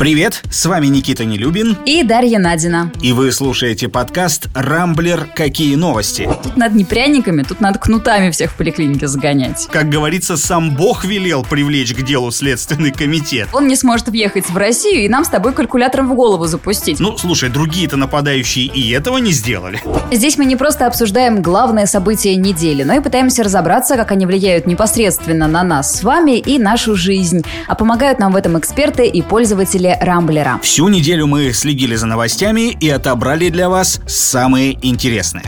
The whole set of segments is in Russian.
Привет, с вами Никита Нелюбин и Дарья Надина. И вы слушаете подкаст «Рамблер. Какие новости?». Тут надо не пряниками, тут надо кнутами всех в поликлинике загонять. Как говорится, сам Бог велел привлечь к делу Следственный комитет. Он не сможет въехать в Россию и нам с тобой калькулятором в голову запустить. Ну, слушай, другие-то нападающие и этого не сделали. Здесь мы не просто обсуждаем главное событие недели, но и пытаемся разобраться, как они влияют непосредственно на нас с вами и нашу жизнь. А помогают нам в этом эксперты и пользователи Рамблера. Всю неделю мы следили за новостями и отобрали для вас самые интересные.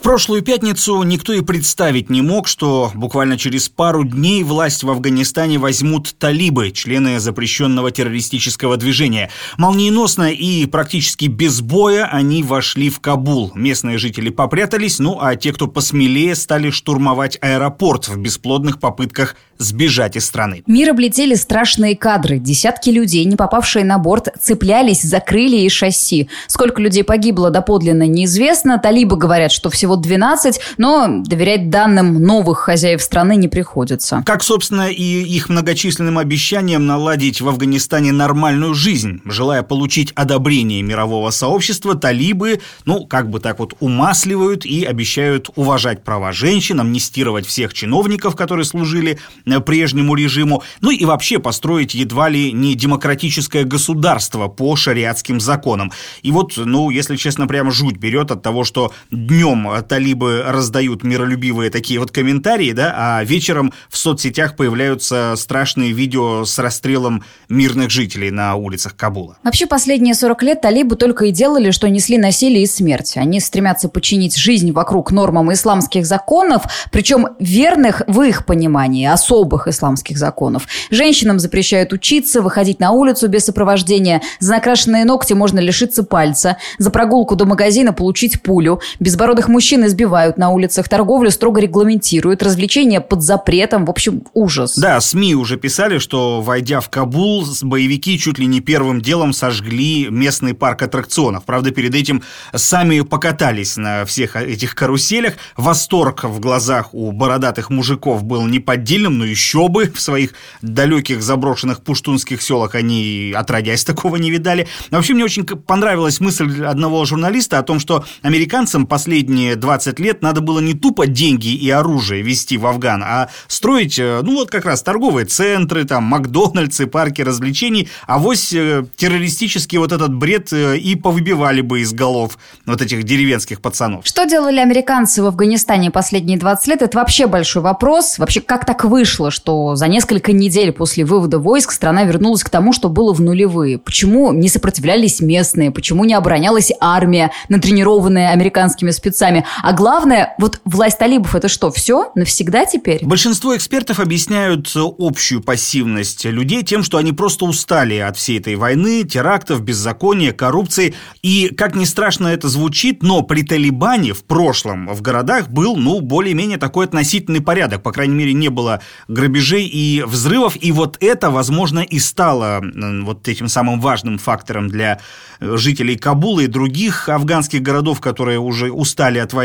В прошлую пятницу никто и представить не мог, что буквально через пару дней власть в Афганистане возьмут талибы, члены запрещенного террористического движения. Молниеносно и практически без боя они вошли в Кабул. Местные жители попрятались, ну а те, кто посмелее, стали штурмовать аэропорт в бесплодных попытках сбежать из страны. Мир облетели страшные кадры. Десятки людей, не попавшие на борт, цеплялись за крылья и шасси. Сколько людей погибло доподлинно неизвестно. Талибы говорят, что всего всего 12, но доверять данным новых хозяев страны не приходится. Как, собственно, и их многочисленным обещаниям наладить в Афганистане нормальную жизнь. Желая получить одобрение мирового сообщества, талибы, ну, как бы так вот, умасливают и обещают уважать права женщин, амнистировать всех чиновников, которые служили э, прежнему режиму, ну и вообще построить едва ли не демократическое государство по шариатским законам. И вот, ну, если честно, прям жуть берет от того, что днем талибы раздают миролюбивые такие вот комментарии, да, а вечером в соцсетях появляются страшные видео с расстрелом мирных жителей на улицах Кабула. Вообще последние 40 лет талибы только и делали, что несли насилие и смерть. Они стремятся починить жизнь вокруг нормам исламских законов, причем верных в их понимании, особых исламских законов. Женщинам запрещают учиться, выходить на улицу без сопровождения. За накрашенные ногти можно лишиться пальца. За прогулку до магазина получить пулю. Безбородых мужчин Мужчин избивают на улицах, торговлю строго регламентируют, развлечения под запретом. В общем, ужас. Да, СМИ уже писали, что, войдя в Кабул, боевики чуть ли не первым делом сожгли местный парк аттракционов. Правда, перед этим сами покатались на всех этих каруселях. Восторг в глазах у бородатых мужиков был неподдельным, но еще бы. В своих далеких заброшенных пуштунских селах они отродясь такого не видали. Вообще, мне очень понравилась мысль одного журналиста о том, что американцам последние 20 лет надо было не тупо деньги и оружие вести в Афган, а строить, э, ну вот как раз торговые центры, там, Макдональдсы, парки развлечений, а вось э, террористический вот этот бред э, и повыбивали бы из голов вот этих деревенских пацанов. Что делали американцы в Афганистане последние 20 лет, это вообще большой вопрос. Вообще, как так вышло, что за несколько недель после вывода войск страна вернулась к тому, что было в нулевые? Почему не сопротивлялись местные? Почему не оборонялась армия, натренированная американскими спецами? А главное, вот власть талибов это что, все? Навсегда теперь? Большинство экспертов объясняют общую пассивность людей тем, что они просто устали от всей этой войны, терактов, беззакония, коррупции. И, как ни страшно это звучит, но при Талибане в прошлом в городах был, ну, более-менее такой относительный порядок. По крайней мере, не было грабежей и взрывов. И вот это, возможно, и стало вот этим самым важным фактором для жителей Кабула и других афганских городов, которые уже устали от войны.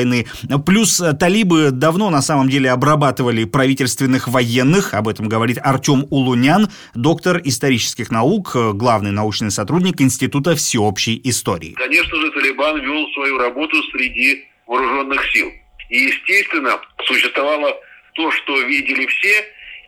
Плюс э, талибы давно на самом деле обрабатывали правительственных военных, об этом говорит Артем Улунян, доктор исторических наук, э, главный научный сотрудник Института всеобщей истории. Конечно же, Талибан вел свою работу среди вооруженных сил. И, естественно, существовало то, что видели все,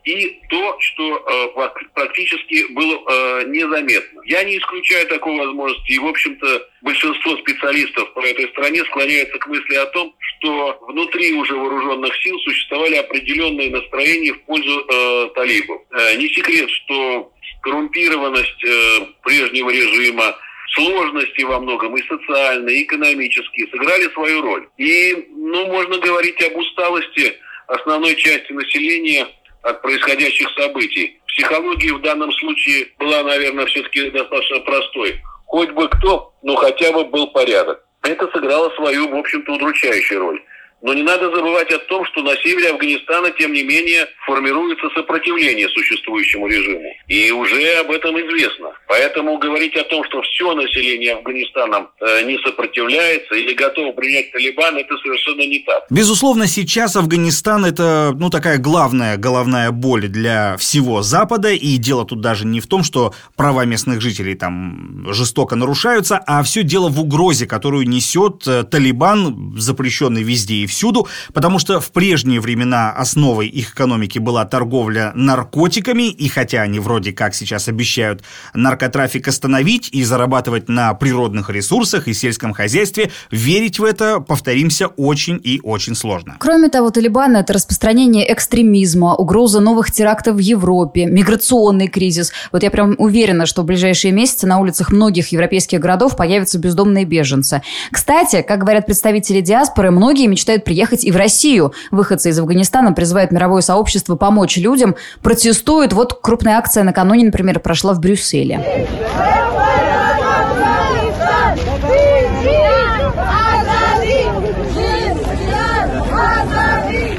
и то, что э, практически было э, незаметно. Я не исключаю такой возможности, и, в общем-то, большинство специалистов по этой стране склоняются к мысли о том, что внутри уже вооруженных сил существовали определенные настроения в пользу э, талибов. Э, не секрет, что коррумпированность э, прежнего режима, сложности во многом и социальные, и экономические сыграли свою роль. И, ну, можно говорить об усталости основной части населения от происходящих событий. Психология в данном случае была, наверное, все-таки достаточно простой. Хоть бы кто, но хотя бы был порядок. Это сыграло свою, в общем-то, удручающую роль. Но не надо забывать о том, что на севере Афганистана, тем не менее, формируется сопротивление существующему режиму. И уже об этом известно. Поэтому говорить о том, что все население Афганистана э, не сопротивляется или готово принять Талибан, это совершенно не так. Безусловно, сейчас Афганистан это, ну, такая главная головная боль для всего Запада. И дело тут даже не в том, что права местных жителей там жестоко нарушаются, а все дело в угрозе, которую несет э, Талибан, запрещенный везде и всюду, потому что в прежние времена основой их экономики была торговля наркотиками, и хотя они вроде как сейчас обещают наркотрафик остановить и зарабатывать на природных ресурсах и сельском хозяйстве, верить в это, повторимся, очень и очень сложно. Кроме того, Талибан – это распространение экстремизма, угроза новых терактов в Европе, миграционный кризис. Вот я прям уверена, что в ближайшие месяцы на улицах многих европейских городов появятся бездомные беженцы. Кстати, как говорят представители диаспоры, многие мечтают мечтают приехать и в Россию. Выходцы из Афганистана призывают мировое сообщество помочь людям, протестуют. Вот крупная акция накануне, например, прошла в Брюсселе.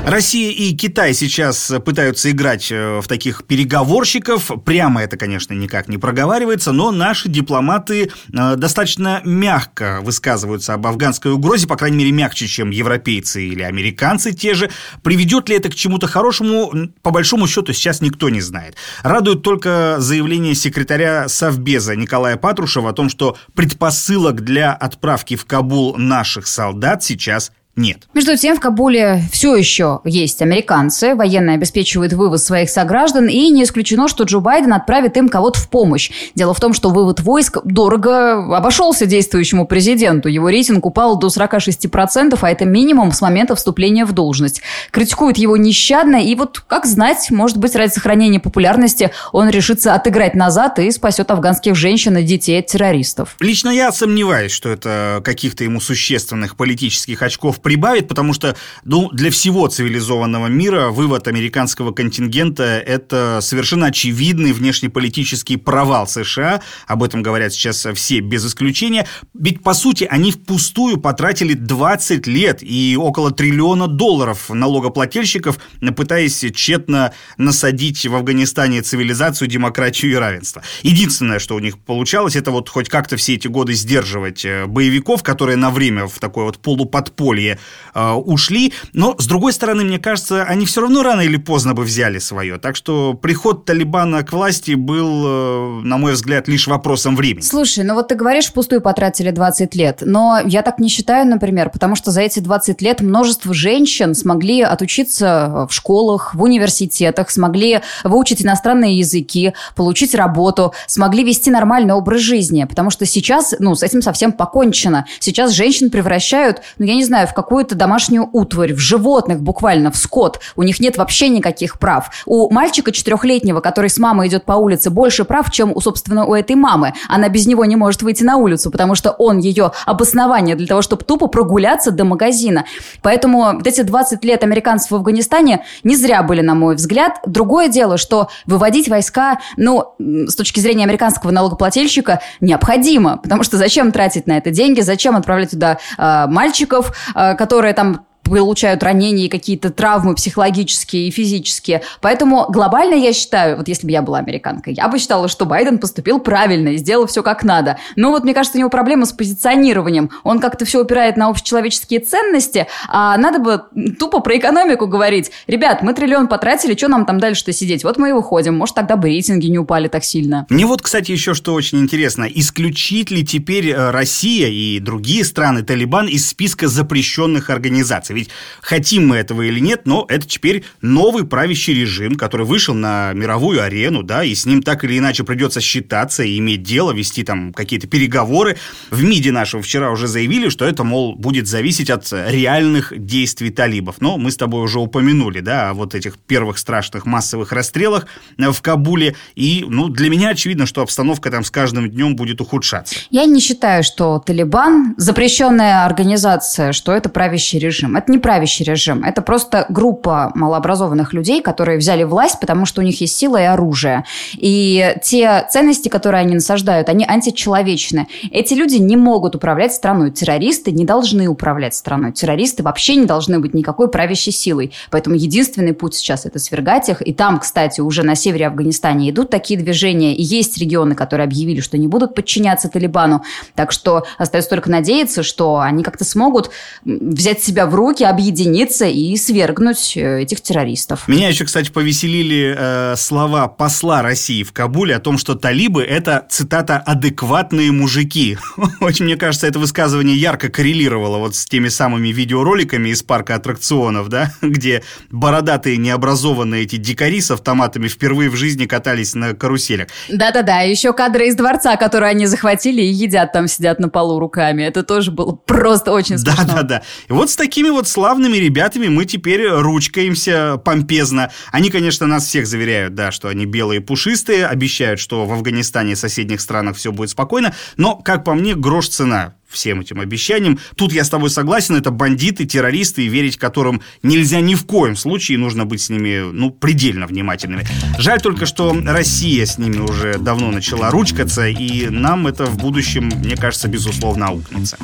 Россия и Китай сейчас пытаются играть э, в таких переговорщиков. Прямо это, конечно, никак не проговаривается, но наши дипломаты э, достаточно мягко высказываются об афганской угрозе, по крайней мере, мягче, чем европейцы или американцы те же. Приведет ли это к чему-то хорошему, по большому счету, сейчас никто не знает. Радует только заявление секретаря Совбеза Николая Патрушева о том, что предпосылок для отправки в Кабул наших солдат сейчас нет. Между тем, в Кабуле все еще есть американцы. Военные обеспечивают вывоз своих сограждан, и не исключено, что Джо Байден отправит им кого-то в помощь. Дело в том, что вывод войск дорого обошелся действующему президенту. Его рейтинг упал до 46%, а это минимум с момента вступления в должность. Критикуют его нещадно, и вот, как знать, может быть, ради сохранения популярности он решится отыграть назад и спасет афганских женщин и детей от террористов. Лично я сомневаюсь, что это каких-то ему существенных политических очков прибавит, потому что ну, для всего цивилизованного мира вывод американского контингента – это совершенно очевидный внешнеполитический провал США. Об этом говорят сейчас все без исключения. Ведь, по сути, они впустую потратили 20 лет и около триллиона долларов налогоплательщиков, пытаясь тщетно насадить в Афганистане цивилизацию, демократию и равенство. Единственное, что у них получалось, это вот хоть как-то все эти годы сдерживать э, боевиков, которые на время в такое вот полуподполье э, ушли. Но, с другой стороны, мне кажется, они все равно рано или поздно бы взяли свое. Так что приход Талибана к власти был, э, на мой взгляд, лишь вопросом времени. Слушай, ну вот ты говоришь, впустую потратили 20 лет. Но я так не считаю, например, потому что за эти 20 лет множество женщин смогли отучиться в школах, в университетах, смогли выучить иностранные языки, получить работу, смогли вести нормальный образ жизни. Потому что сейчас, ну, с этим совсем покончено. Сейчас женщин превращают, ну, я не знаю, в какую-то домашнюю утварь, в животных буквально, в скот. У них нет вообще никаких прав. У мальчика четырехлетнего, который с мамой идет по улице, больше прав, чем, у, собственно, у этой мамы. Она без него не может выйти на улицу, потому что он ее обоснование для того, чтобы тупо прогуляться до магазина. Поэтому вот эти 20 лет американцев в Афганистане не зря были, на мой взгляд. Другое дело, что выводить войска, ну, с точки зрения американского налогоплательщика, необходимо. Потому что зачем тратить на это деньги, зачем отправлять туда э, мальчиков, э, которые там получают ранения и какие-то травмы психологические и физические. Поэтому глобально я считаю, вот если бы я была американкой, я бы считала, что Байден поступил правильно и сделал все как надо. Но вот мне кажется, у него проблема с позиционированием. Он как-то все упирает на общечеловеческие ценности, а надо бы тупо про экономику говорить. Ребят, мы триллион потратили, что нам там дальше-то сидеть? Вот мы и выходим. Может, тогда бы рейтинги не упали так сильно. Мне вот, кстати, еще что очень интересно. Исключит ли теперь э, Россия и другие страны Талибан из списка запрещенных организаций? Ведь хотим мы этого или нет, но это теперь новый правящий режим, который вышел на мировую арену, да, и с ним так или иначе придется считаться и иметь дело, вести там какие-то переговоры. В МИДе нашего вчера уже заявили, что это, мол, будет зависеть от реальных действий талибов. Но мы с тобой уже упомянули, да, о вот этих первых страшных массовых расстрелах в Кабуле. И, ну, для меня очевидно, что обстановка там с каждым днем будет ухудшаться. Я не считаю, что Талибан запрещенная организация, что это правящий режим. Это это не правящий режим. Это просто группа малообразованных людей, которые взяли власть, потому что у них есть сила и оружие. И те ценности, которые они насаждают, они античеловечны. Эти люди не могут управлять страной. Террористы не должны управлять страной. Террористы вообще не должны быть никакой правящей силой. Поэтому единственный путь сейчас – это свергать их. И там, кстати, уже на севере Афганистана идут такие движения. И есть регионы, которые объявили, что не будут подчиняться Талибану. Так что остается только надеяться, что они как-то смогут взять себя в руки, объединиться и свергнуть э, этих террористов. Меня еще, кстати, повеселили э, слова посла России в Кабуле о том, что талибы – это, цитата, «адекватные мужики». Очень, мне кажется, это высказывание ярко коррелировало вот с теми самыми видеороликами из парка аттракционов, да, где бородатые необразованные эти дикари с автоматами впервые в жизни катались на каруселях. Да-да-да, еще кадры из дворца, которые они захватили и едят там, сидят на полу руками. Это тоже было просто очень смешно. Да-да-да. И вот с такими вот славными ребятами мы теперь ручкаемся помпезно. Они, конечно, нас всех заверяют, да, что они белые пушистые, обещают, что в Афганистане и соседних странах все будет спокойно, но, как по мне, грош цена всем этим обещаниям. Тут я с тобой согласен, это бандиты, террористы, и верить которым нельзя ни в коем случае, нужно быть с ними, ну, предельно внимательными. Жаль только, что Россия с ними уже давно начала ручкаться, и нам это в будущем, мне кажется, безусловно аукнется.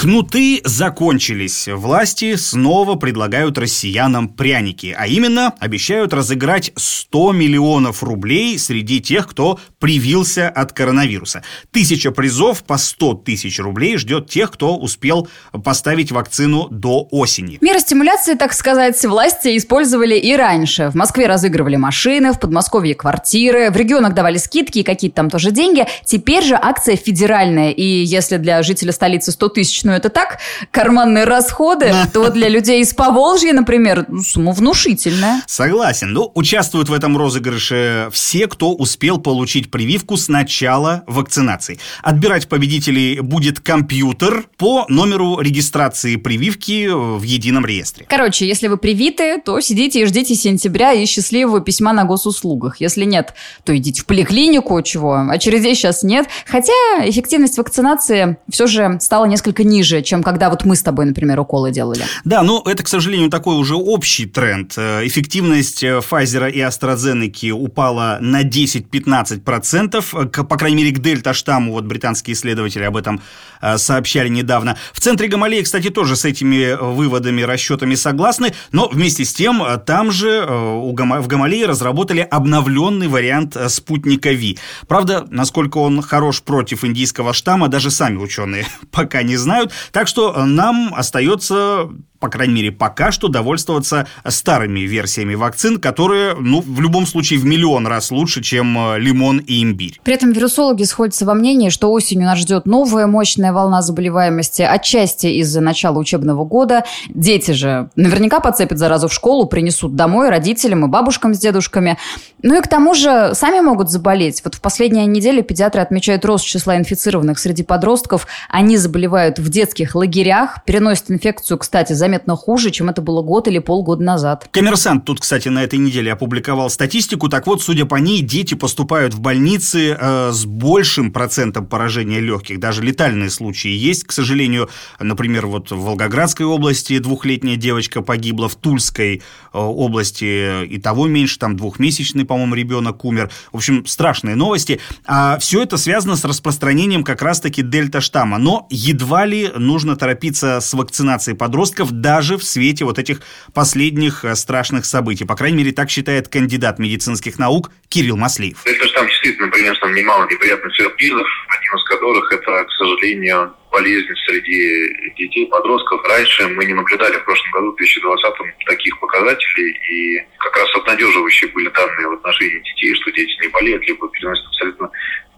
Кнуты закончились. Власти снова предлагают россиянам пряники, а именно обещают разыграть 100 миллионов рублей среди тех, кто привился от коронавируса. Тысяча призов по 100 тысяч рублей ждет тех, кто успел поставить вакцину до осени. Меры стимуляции, так сказать, власти использовали и раньше. В Москве разыгрывали машины, в Подмосковье квартиры, в регионах давали скидки и какие-то там тоже деньги. Теперь же акция федеральная, и если для жителя столицы 100 тысяч ну это так, карманные расходы, то для людей из Поволжья, например, ну, сумма внушительная. Согласен. Ну, участвуют в этом розыгрыше все, кто успел получить прививку с начала вакцинации. Отбирать победителей будет компьютер по номеру регистрации прививки в едином реестре. Короче, если вы привиты, то сидите и ждите сентября и счастливого письма на госуслугах. Если нет, то идите в поликлинику, чего очередей сейчас нет. Хотя эффективность вакцинации все же стала несколько ниже ниже, чем когда вот мы с тобой, например, уколы делали. Да, но это, к сожалению, такой уже общий тренд. Э, эффективность Pfizer и AstraZeneca упала на 10-15%, по крайней мере, к дельта-штамму, вот британские исследователи об этом э, сообщали недавно. В центре Гамалеи, кстати, тоже с этими выводами, расчетами согласны, но вместе с тем э, там же в Гамалее разработали обновленный вариант спутника Ви. Правда, насколько он хорош против индийского штамма, даже сами ученые пока не знают, так что э, нам остается по крайней мере, пока что довольствоваться старыми версиями вакцин, которые, ну, в любом случае, в миллион раз лучше, чем э, лимон и имбирь. При этом вирусологи сходятся во мнении, что осенью нас ждет новая мощная волна заболеваемости, отчасти из-за начала учебного года. Дети же наверняка подцепят заразу в школу, принесут домой родителям и бабушкам с дедушками. Ну и к тому же сами могут заболеть. Вот в последние недели педиатры отмечают рост числа инфицированных среди подростков. Они заболевают в детских лагерях, переносят инфекцию, кстати, за заметно хуже, чем это было год или полгода назад. Коммерсант тут, кстати, на этой неделе опубликовал статистику. Так вот, судя по ней, дети поступают в больницы э, с большим процентом поражения легких. Даже летальные случаи есть, к сожалению. Например, вот в Волгоградской области двухлетняя девочка погибла, в Тульской э, области и того меньше, там двухмесячный, по-моему, ребенок умер. В общем, страшные новости. А все это связано с распространением как раз-таки дельта-штамма. Но едва ли нужно торопиться с вакцинацией подростков, даже в свете вот этих последних э, страшных событий. По крайней мере, так считает кандидат медицинских наук Кирилл Маслеев. Это же там действительно принес нам немало неприятных сюрпризов, один из которых это, к сожалению, болезнь среди детей, подростков. Раньше мы не наблюдали в прошлом году, в 2020 таких показателей, и как раз обнадеживающие были данные в отношении детей, что дети не болеют, либо переносят абсолютно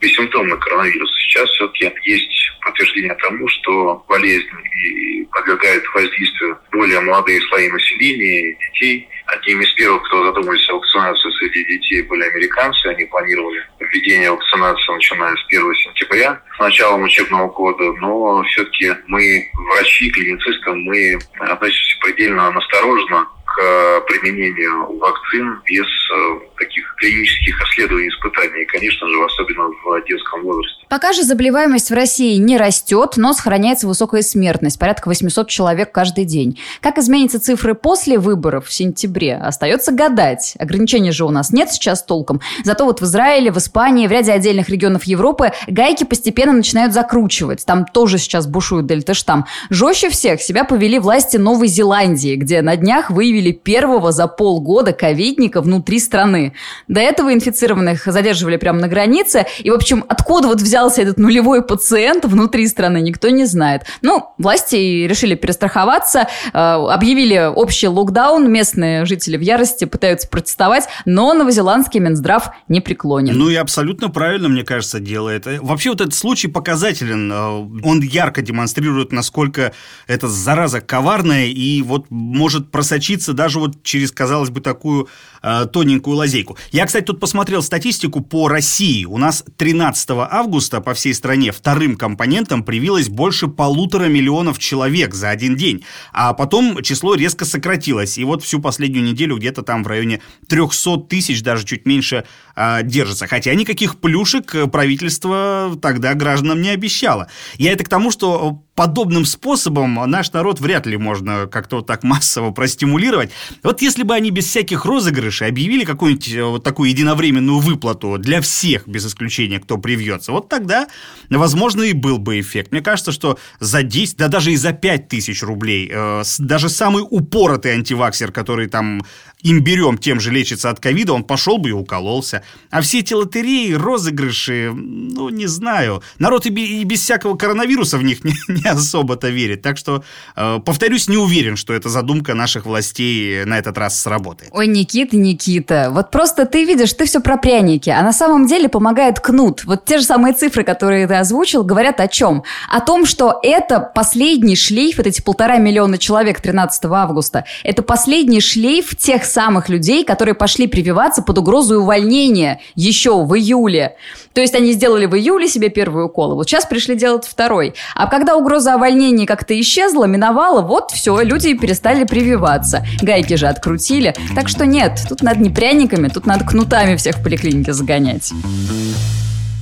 бессимптомный коронавирус. Сейчас все-таки есть подтверждение тому, что болезнь и подвергает воздействию более молодые слои населения, детей. Одним из первых, кто задумались о вакцинации среди детей, были американцы. Они планировали введение вакцинации, начиная с 1 сентября, с началом учебного года. Но все-таки мы, врачи, клиницисты, мы относимся предельно настороженно к применению вакцин без э, таких клинических исследований, испытаний, конечно же, особенно в детском возрасте. Пока же заболеваемость в России не растет, но сохраняется высокая смертность, порядка 800 человек каждый день. Как изменятся цифры после выборов в сентябре, остается гадать. Ограничений же у нас нет сейчас толком. Зато вот в Израиле, в Испании, в ряде отдельных регионов Европы гайки постепенно начинают закручивать. Там тоже сейчас бушует дельта-штамм. Жестче всех себя повели власти Новой Зеландии, где на днях выявили первого за полгода ковидника внутри страны. До этого инфицированных задерживали прямо на границе. И, в общем, откуда вот взялся этот нулевой пациент внутри страны, никто не знает. Ну, власти решили перестраховаться, э, объявили общий локдаун, местные жители в ярости пытаются протестовать, но новозеландский Минздрав не преклонен. Ну и абсолютно правильно, мне кажется, делает. Вообще вот этот случай показателен. Э, он ярко демонстрирует, насколько эта зараза коварная и вот может просочиться даже вот через, казалось бы, такую э, тоненькую лазейку. Я, кстати, тут посмотрел статистику по России. У нас 13 августа по всей стране вторым компонентом привилось больше полутора миллионов человек за один день. А потом число резко сократилось. И вот всю последнюю неделю где-то там в районе 300 тысяч, даже чуть меньше, э, держится. Хотя никаких плюшек правительство тогда гражданам не обещало. Я это к тому, что подобным способом наш народ вряд ли можно как-то вот так массово простимулировать. Вот если бы они без всяких розыгрышей объявили какую-нибудь э, вот такую единовременную выплату для всех, без исключения, кто привьется, вот тогда, возможно, и был бы эффект. Мне кажется, что за 10, да даже и за 5 тысяч рублей, э, даже самый упоротый антиваксер, который там имбирем тем же лечится от ковида, он пошел бы и укололся. А все эти лотереи, розыгрыши, ну, не знаю. Народ и, без всякого коронавируса в них не, не особо-то верит. Так что, э, повторюсь, не уверен, что эта задумка наших властей на этот раз сработает. Ой, Никита, Никита, вот просто ты видишь, ты все про пряники, а на самом деле помогает кнут. Вот те же самые цифры, которые ты озвучил, говорят о чем? О том, что это последний шлейф, вот эти полтора миллиона человек 13 августа, это последний шлейф тех самых людей, которые пошли прививаться под угрозой увольнения еще в июле. То есть они сделали в июле себе первый укол, вот сейчас пришли делать второй. А когда угроза увольнения как-то исчезла, миновала, вот все, люди перестали прививаться. Гайки же открутили. Так что нет, тут надо не пряниками, тут надо кнутами всех в поликлинике загонять.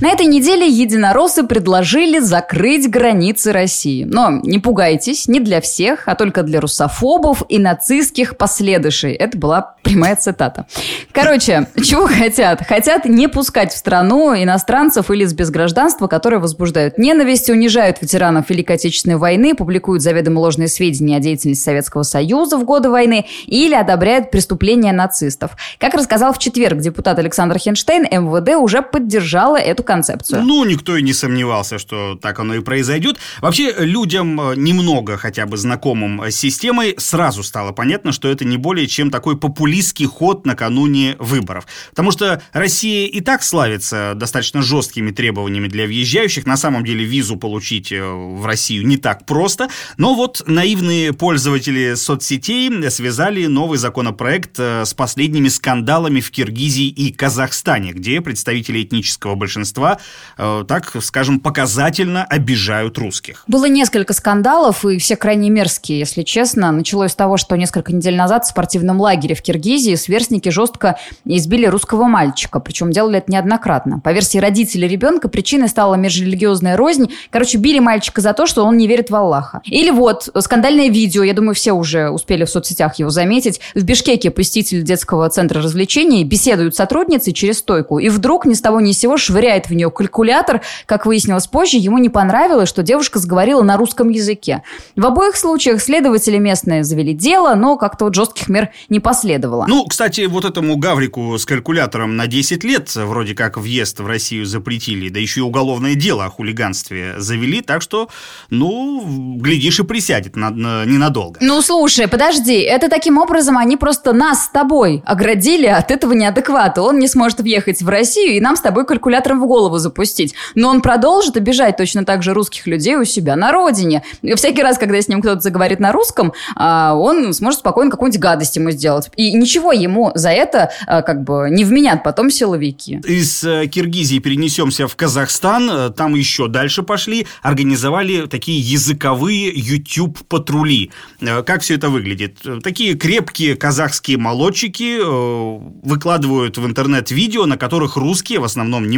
На этой неделе единороссы предложили закрыть границы России. Но не пугайтесь, не для всех, а только для русофобов и нацистских последующей. Это была прямая цитата. Короче, чего хотят? Хотят не пускать в страну иностранцев или с без гражданства, которые возбуждают ненависть, унижают ветеранов Великой Отечественной войны, публикуют заведомо ложные сведения о деятельности Советского Союза в годы войны или одобряют преступления нацистов. Как рассказал в четверг депутат Александр Хенштейн, МВД уже поддержала эту концепцию. Ну, никто и не сомневался, что так оно и произойдет. Вообще, людям э, немного хотя бы знакомым с системой сразу стало понятно, что это не более чем такой популистский ход накануне выборов. Потому что Россия и так славится достаточно жесткими требованиями для въезжающих. На самом деле визу получить э, в Россию не так просто. Но вот наивные пользователи соцсетей связали новый законопроект э, с последними скандалами в Киргизии и Казахстане, где представители этнического большинства большинства, э, так скажем, показательно обижают русских. Было несколько скандалов, и все крайне мерзкие, если честно. Началось с того, что несколько недель назад в спортивном лагере в Киргизии сверстники жестко избили русского мальчика, причем делали это неоднократно. По версии родителей ребенка, причиной стала межрелигиозная рознь. Короче, били мальчика за то, что он не верит в Аллаха. Или вот скандальное видео, я думаю, все уже успели в соцсетях его заметить. В Бишкеке посетитель детского центра развлечений беседуют с сотрудницей через стойку, и вдруг ни с того ни с сего швыряет в нее калькулятор. Как выяснилось позже, ему не понравилось, что девушка заговорила на русском языке. В обоих случаях следователи местные завели дело, но как-то вот жестких мер не последовало. Ну, кстати, вот этому Гаврику с калькулятором на 10 лет вроде как въезд в Россию запретили, да еще и уголовное дело о хулиганстве завели, так что, ну, глядишь и присядет на, на, ненадолго. Ну, слушай, подожди, это таким образом они просто нас с тобой оградили от этого неадеквата. Он не сможет въехать в Россию, и нам с тобой калькулятором в голову голову запустить. Но он продолжит обижать точно так же русских людей у себя на родине. И всякий раз, когда с ним кто-то заговорит на русском, а, он сможет спокойно какую-нибудь гадость ему сделать. И ничего ему за это а, как бы не вменят потом силовики. Из э, Киргизии перенесемся в Казахстан, э, там еще дальше пошли, организовали такие языковые YouTube-патрули. Э, как все это выглядит? Такие крепкие казахские молодчики выкладывают в интернет видео, на которых русские, в основном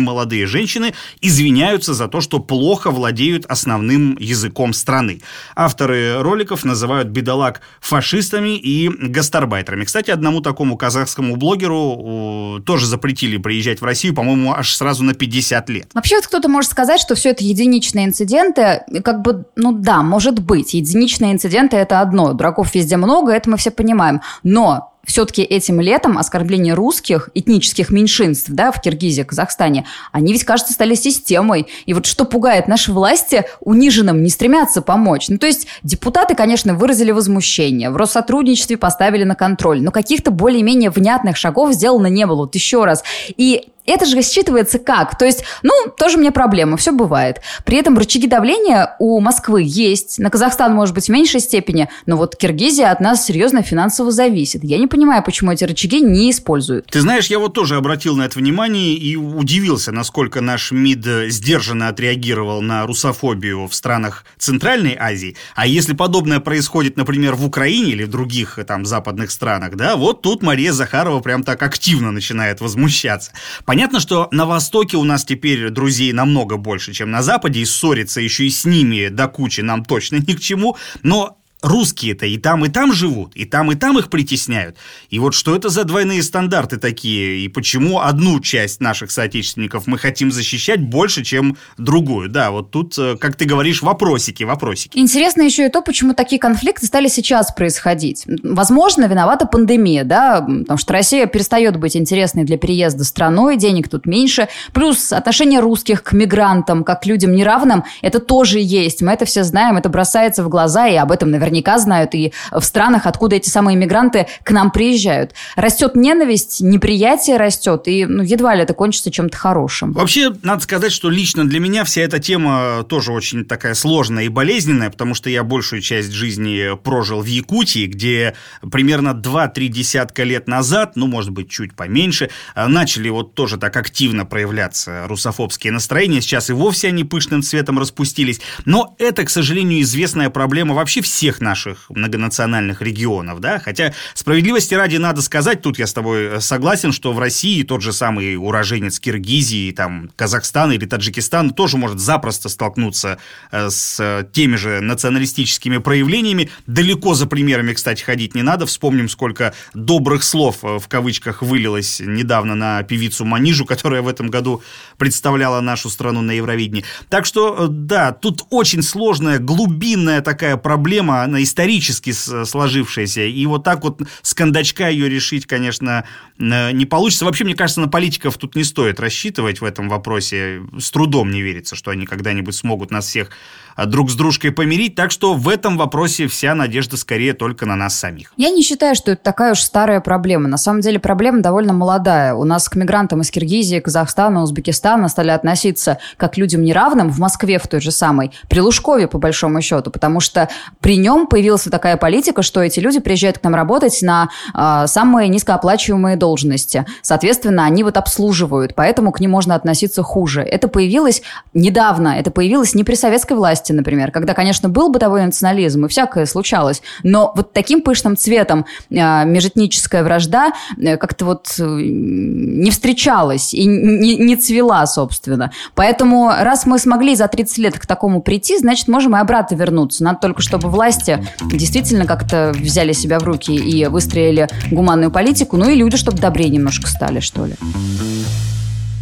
немолодые женщины, извиняются за то, что плохо владеют основным языком страны. Авторы роликов называют бедолаг фашистами и гастарбайтерами. Кстати, одному такому казахскому блогеру тоже запретили приезжать в Россию, по-моему, аж сразу на 50 лет. Вообще вот кто-то может сказать, что все это единичные инциденты. Как бы, ну да, может быть. Единичные инциденты – это одно. Дураков везде много, это мы все понимаем. Но все-таки этим летом оскорбления русских, этнических меньшинств, да, в Киргизии, Казахстане, они ведь, кажется, стали системой. И вот что пугает наши власти, униженным не стремятся помочь. Ну, то есть депутаты, конечно, выразили возмущение, в Россотрудничестве поставили на контроль, но каких-то более-менее внятных шагов сделано не было. Вот еще раз. И это же считывается как? То есть, ну, тоже мне проблема, все бывает. При этом рычаги давления у Москвы есть, на Казахстан, может быть, в меньшей степени, но вот Киргизия от нас серьезно финансово зависит. Я не понимаю, почему эти рычаги не используют. Ты знаешь, я вот тоже обратил на это внимание и удивился, насколько наш МИД сдержанно отреагировал на русофобию в странах Центральной Азии. А если подобное происходит, например, в Украине или в других там западных странах, да, вот тут Мария Захарова прям так активно начинает возмущаться. Понятно, что на Востоке у нас теперь друзей намного больше, чем на Западе, и ссориться еще и с ними до кучи нам точно ни к чему, но русские-то и там, и там живут, и там, и там их притесняют. И вот что это за двойные стандарты такие, и почему одну часть наших соотечественников мы хотим защищать больше, чем другую? Да, вот тут, э, как ты говоришь, вопросики, вопросики. Интересно еще и то, почему такие конфликты стали сейчас происходить. Возможно, виновата пандемия, да, потому что Россия перестает быть интересной для переезда страной, денег тут меньше, плюс отношение русских к мигрантам, как к людям неравным, это тоже есть. Мы это все знаем, это бросается в глаза, и об этом наверняка наверняка знают и в странах, откуда эти самые мигранты к нам приезжают. Растет ненависть, неприятие растет, и ну, едва ли это кончится чем-то хорошим. Вообще, надо сказать, что лично для меня вся эта тема тоже очень такая сложная и болезненная, потому что я большую часть жизни прожил в Якутии, где примерно 2-3 десятка лет назад, ну, может быть, чуть поменьше, начали вот тоже так активно проявляться русофобские настроения. Сейчас и вовсе они пышным цветом распустились. Но это, к сожалению, известная проблема вообще всех наших многонациональных регионов, да, хотя справедливости ради надо сказать, тут я с тобой э, согласен, что в России тот же самый уроженец Киргизии, там, Казахстана или Таджикистана тоже может запросто столкнуться э, с теми же националистическими проявлениями. Далеко за примерами, кстати, ходить не надо. Вспомним, сколько добрых слов э, в кавычках вылилось недавно на певицу Манижу, которая в этом году представляла нашу страну на Евровидении. Так что, да, тут очень сложная, глубинная такая проблема, она исторически сложившаяся, и вот так вот с кондачка ее решить, конечно, э, не получится. Вообще, мне кажется, на политиков тут не стоит рассчитывать в этом вопросе. С трудом не верится, что они когда-нибудь смогут нас всех а, друг с дружкой помирить, так что в этом вопросе вся надежда скорее только на нас самих. Я не считаю, что это такая уж старая проблема. На самом деле проблема довольно молодая. У нас к мигрантам из Киргизии, Казахстана, Узбекистана стали относиться как к людям неравным в Москве в той же самой, при Лужкове, по большому счету, потому что при нем появилась такая политика, что эти люди приезжают к нам работать на э, самые низкооплачиваемые должности. Соответственно, они вот обслуживают, поэтому к ним можно относиться хуже. Это появилось недавно, это появилось не при советской власти, власти, например, когда, конечно, был бытовой национализм, и всякое случалось, но вот таким пышным цветом э, межэтническая вражда э, как-то вот э, не встречалась и не, не цвела, собственно. Поэтому раз мы смогли за 30 лет к такому прийти, значит, можем и обратно вернуться. Надо только, чтобы власти действительно как-то взяли себя в руки и выстроили гуманную политику, ну и люди, чтобы добрее немножко стали, что ли.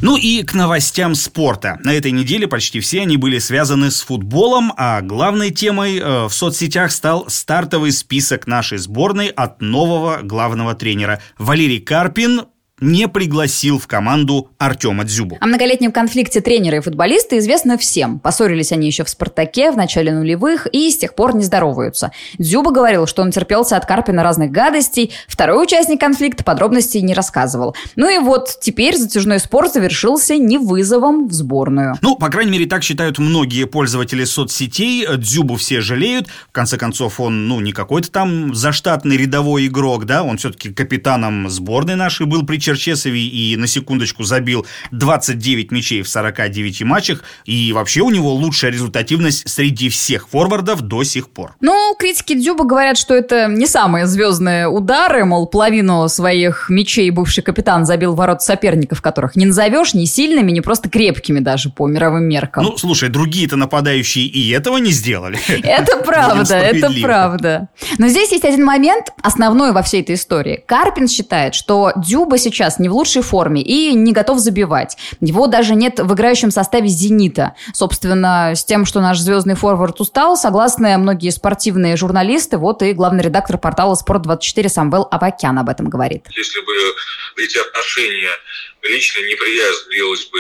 Ну и к новостям спорта. На этой неделе почти все они были связаны с футболом, а главной темой э, в соцсетях стал стартовый список нашей сборной от нового главного тренера. Валерий Карпин не пригласил в команду Артема Дзюбу. О многолетнем конфликте тренера и футболиста известно всем. Поссорились они еще в «Спартаке» в начале нулевых и с тех пор не здороваются. Дзюба говорил, что он терпелся от Карпина разных гадостей. Второй участник конфликта подробностей не рассказывал. Ну и вот теперь затяжной спор завершился не вызовом в сборную. Ну, по крайней мере, так считают многие пользователи соцсетей. Дзюбу все жалеют. В конце концов, он, ну, не какой-то там заштатный рядовой игрок, да, он все-таки капитаном сборной нашей был при Черчесове и, на секундочку, забил 29 мячей в 49 матчах. И вообще у него лучшая результативность среди всех форвардов до сих пор. Ну, критики Дзюба говорят, что это не самые звездные удары, мол, половину своих мячей бывший капитан забил ворот соперников, которых не назовешь ни сильными, ни просто крепкими даже по мировым меркам. Ну, слушай, другие-то нападающие и этого не сделали. Это правда, это правда. Но здесь есть один момент, основной во всей этой истории. Карпин считает, что Дюба сейчас не в лучшей форме и не готов забивать. Его даже нет в играющем составе «Зенита». Собственно, с тем, что наш звездный форвард устал, согласны многие спортивные журналисты, вот и главный редактор портала «Спорт24» Самвел Авакян об этом говорит. Если бы эти отношения лично неприязнь длилась бы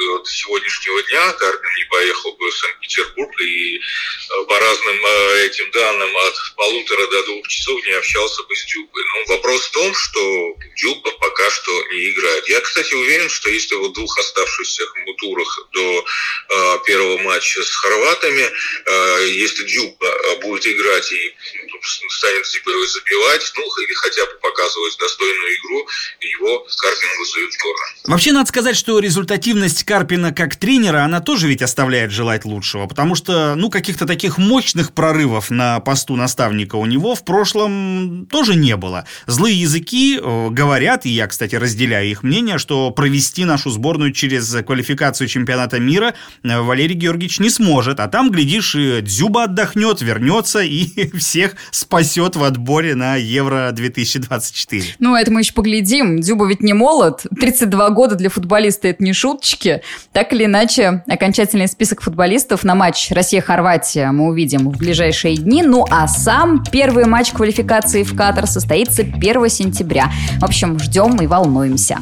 и до сегодняшнего дня Карпин поехал бы в Санкт-Петербург и э, по разным э, этим данным от полутора до двух часов не общался бы с Дюбой. Но вопрос в том, что Дюба пока что не играет. Я, кстати, уверен, что если в двух оставшихся турах до э, первого матча с хорватами, э, если Дюба будет играть и ну, станет забивать, ну, или хотя бы показывать достойную игру, его Карпин вызовет в Вообще, надо сказать, что результативность Карпина как тренера, она тоже ведь оставляет желать лучшего, потому что, ну, каких-то таких мощных прорывов на посту наставника у него в прошлом тоже не было. Злые языки э, говорят, и я, кстати, разделяю их мнение, что провести нашу сборную через квалификацию чемпионата мира э, Валерий Георгиевич не сможет, а там, глядишь, и Дзюба отдохнет, вернется и всех спасет в отборе на Евро 2024. Ну, это мы еще поглядим. Дзюба ведь не молод, 32 года для футболиста это не шуточки. Так или иначе, окончательный список футболистов на матч Россия-Хорватия мы увидим в ближайшие дни. Ну а сам первый матч квалификации в Катар состоится 1 сентября. В общем, ждем и волнуемся.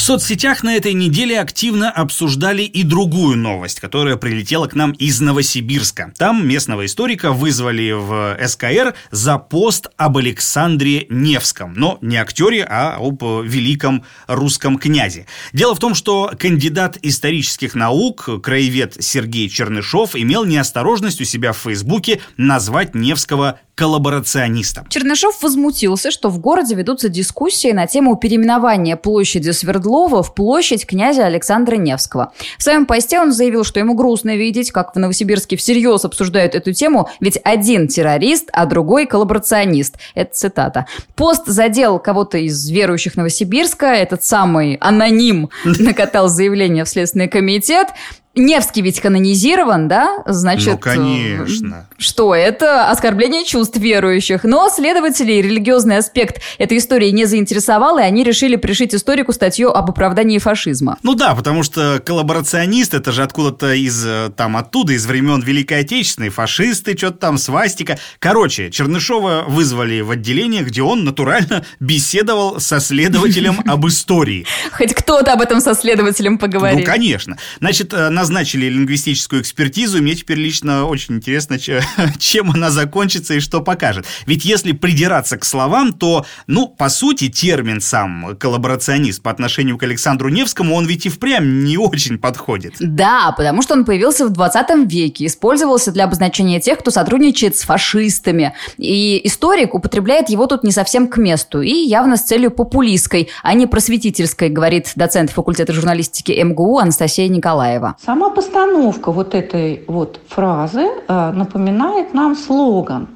В соцсетях на этой неделе активно обсуждали и другую новость, которая прилетела к нам из Новосибирска. Там местного историка вызвали в СКР за пост об Александре Невском. Но не актере, а об великом русском князе. Дело в том, что кандидат исторических наук, краевед Сергей Чернышов, имел неосторожность у себя в Фейсбуке назвать Невского коллаборационистом. Чернышов возмутился, что в городе ведутся дискуссии на тему переименования площади Свердлова в площадь князя Александра Невского. В своем посте он заявил, что ему грустно видеть, как в Новосибирске всерьез обсуждают эту тему, ведь один террорист, а другой коллаборационист. Это цитата. Пост задел кого-то из верующих Новосибирска, этот самый аноним накатал заявление в Следственный комитет. Невский ведь канонизирован, да? Значит, ну, конечно. Что это оскорбление чувств верующих. Но следователей религиозный аспект этой истории не заинтересовал, и они решили пришить историку статью об оправдании фашизма. Ну да, потому что коллаборационист это же откуда-то из э, там оттуда, из времен Великой Отечественной, фашисты, что-то там, свастика. Короче, Чернышова вызвали в отделение, где он натурально беседовал со следователем об истории. Хоть кто-то об этом со следователем поговорил. Ну, конечно. Значит, э, назначили лингвистическую экспертизу, и мне теперь лично очень интересно, чем она закончится и что покажет. Ведь если придираться к словам, то, ну, по сути, термин сам коллаборационист по отношению к Александру Невскому, он ведь и впрямь не очень подходит. Да, потому что он появился в 20 веке, использовался для обозначения тех, кто сотрудничает с фашистами. И историк употребляет его тут не совсем к месту и явно с целью популистской, а не просветительской, говорит доцент факультета журналистики МГУ Анастасия Николаева. Сама постановка вот этой вот фразы э, напоминает нам слоган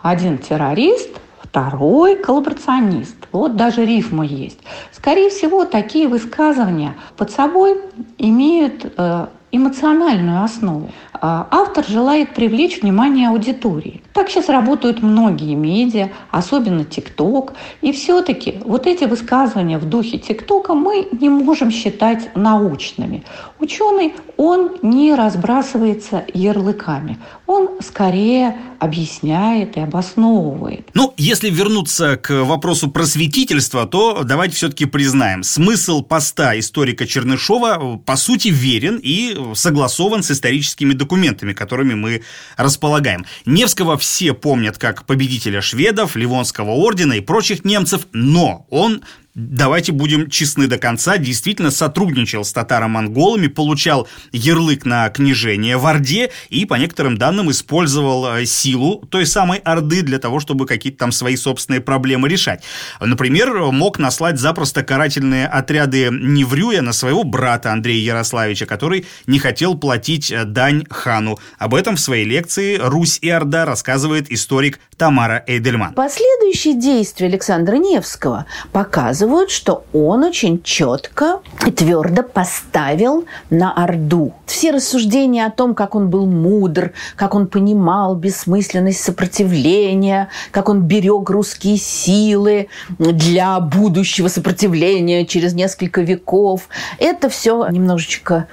«Один террорист, второй коллаборационист». Вот даже рифма есть. Скорее всего, такие высказывания под собой имеют э, эмоциональную основу. А, автор желает привлечь внимание аудитории. Так сейчас работают многие медиа, особенно ТикТок. И все-таки вот эти высказывания в духе ТикТока мы не можем считать научными. Ученый, он не разбрасывается ярлыками. Он скорее объясняет и обосновывает. Ну, если вернуться к вопросу просветительства, то давайте все-таки признаем, смысл поста историка Чернышова по сути верен и согласован с историческими документами, которыми мы располагаем. Невского все помнят как победителя шведов, Ливонского ордена и прочих немцев, но он давайте будем честны до конца, действительно сотрудничал с татаро-монголами, получал ярлык на княжение в Орде и, по некоторым данным, использовал э, силу той самой Орды для того, чтобы какие-то там свои собственные проблемы решать. Например, мог наслать запросто карательные отряды Неврюя на своего брата Андрея Ярославича, который не хотел платить э, дань хану. Об этом в своей лекции «Русь и Орда» рассказывает историк Тамара Эйдельман. Последующие действия Александра Невского показывают, показывают, что он очень четко и твердо поставил на Орду. Все рассуждения о том, как он был мудр, как он понимал бессмысленность сопротивления, как он берег русские силы для будущего сопротивления через несколько веков, это все немножечко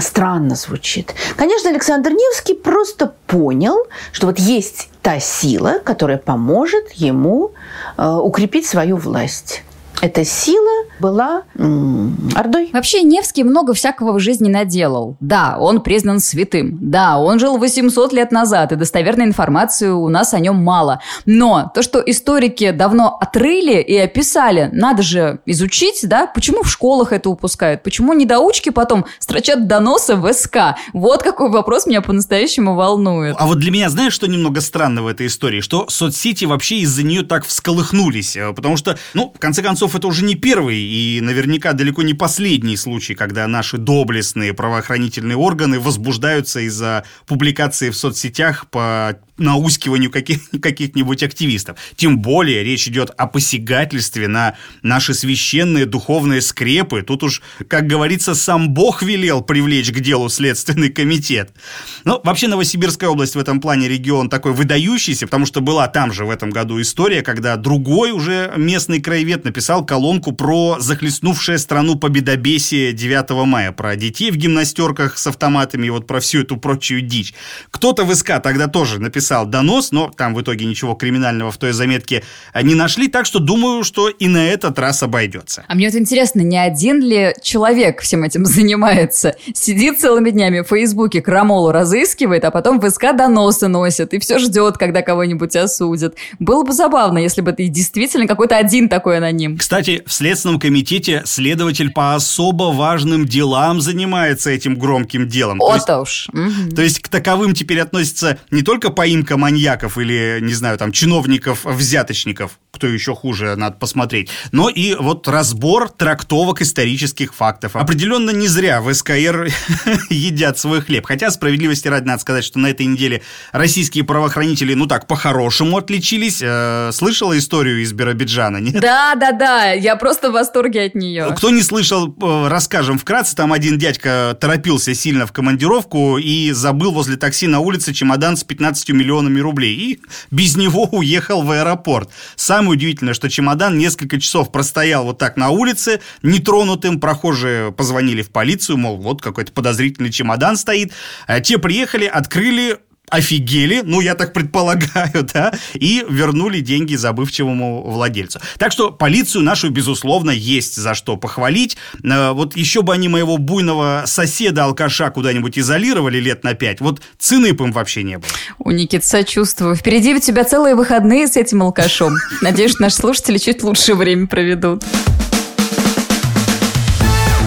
странно звучит. Конечно, Александр Невский просто понял, что вот есть та сила, которая поможет ему э, укрепить свою власть эта сила была Ордой. Вообще Невский много всякого в жизни наделал. Да, он признан святым. Да, он жил 800 лет назад, и достоверной информации у нас о нем мало. Но то, что историки давно отрыли и описали, надо же изучить, да? Почему в школах это упускают? Почему недоучки потом строчат доносы в СК? Вот какой вопрос меня по-настоящему волнует. А вот для меня, знаешь, что немного странно в этой истории? Что соцсети вообще из-за нее так всколыхнулись. Э, потому что, ну, в конце концов, это уже не первый и наверняка далеко не последний случай, когда наши доблестные правоохранительные органы возбуждаются из-за публикации в соцсетях по наускиванию каких- каких-нибудь активистов. Тем более речь идет о посягательстве на наши священные духовные скрепы. Тут уж, как говорится, сам Бог велел привлечь к делу Следственный комитет. Ну, вообще Новосибирская область в этом плане регион такой выдающийся, потому что была там же в этом году история, когда другой уже местный краевед написал колонку про захлестнувшее страну победобесие 9 мая, про детей в гимнастерках с автоматами и вот про всю эту прочую дичь. Кто-то в СК тогда тоже написал донос, но там в итоге ничего криминального в той заметке не нашли, так что думаю, что и на этот раз обойдется. А мне вот интересно, не один ли человек всем этим занимается? Сидит целыми днями в Фейсбуке, крамолу разыскивает, а потом в СК доносы носит и все ждет, когда кого-нибудь осудят. Было бы забавно, если бы ты действительно какой-то один такой аноним. Кстати, в Следственном комитете следователь по особо важным делам занимается этим громким делом. То есть- Вот уж. То есть к таковым теперь относится не только поимка маньяков или, не знаю, там, чиновников-взяточников, кто еще хуже, надо посмотреть, но и вот разбор трактовок исторических фактов. Определенно не зря в СКР едят свой хлеб. Хотя, справедливости ради, надо сказать, что на этой неделе российские правоохранители, ну так, по-хорошему отличились. Э, Слышала историю из Биробиджана, нет? Да, да, да, я просто в восторге от нее. Кто не слышал, э, расскажем вкратце. Там один дядька торопился сильно в командировку и забыл возле такси на улице чемодан с 15 миллионами рублей. И без него уехал в аэропорт. Самое удивительное, что чемодан несколько часов простоял вот так на улице, нетронутым. Прохожие позвонили в полицию, мол, вот какой-то подозрительный чемодан стоит. А Те приехали, открыли, офигели, ну, я так предполагаю, да, и вернули деньги забывчивому владельцу. Так что полицию нашу, безусловно, есть за что похвалить. Э, Вот еще бы они моего буйного соседа-алкаша куда-нибудь изолировали лет на пять, вот цены бы им вообще не было. У Никит, сочувствую. Впереди у тебя целые выходные с этим алкашом. Надеюсь, наши слушатели чуть лучше время проведут.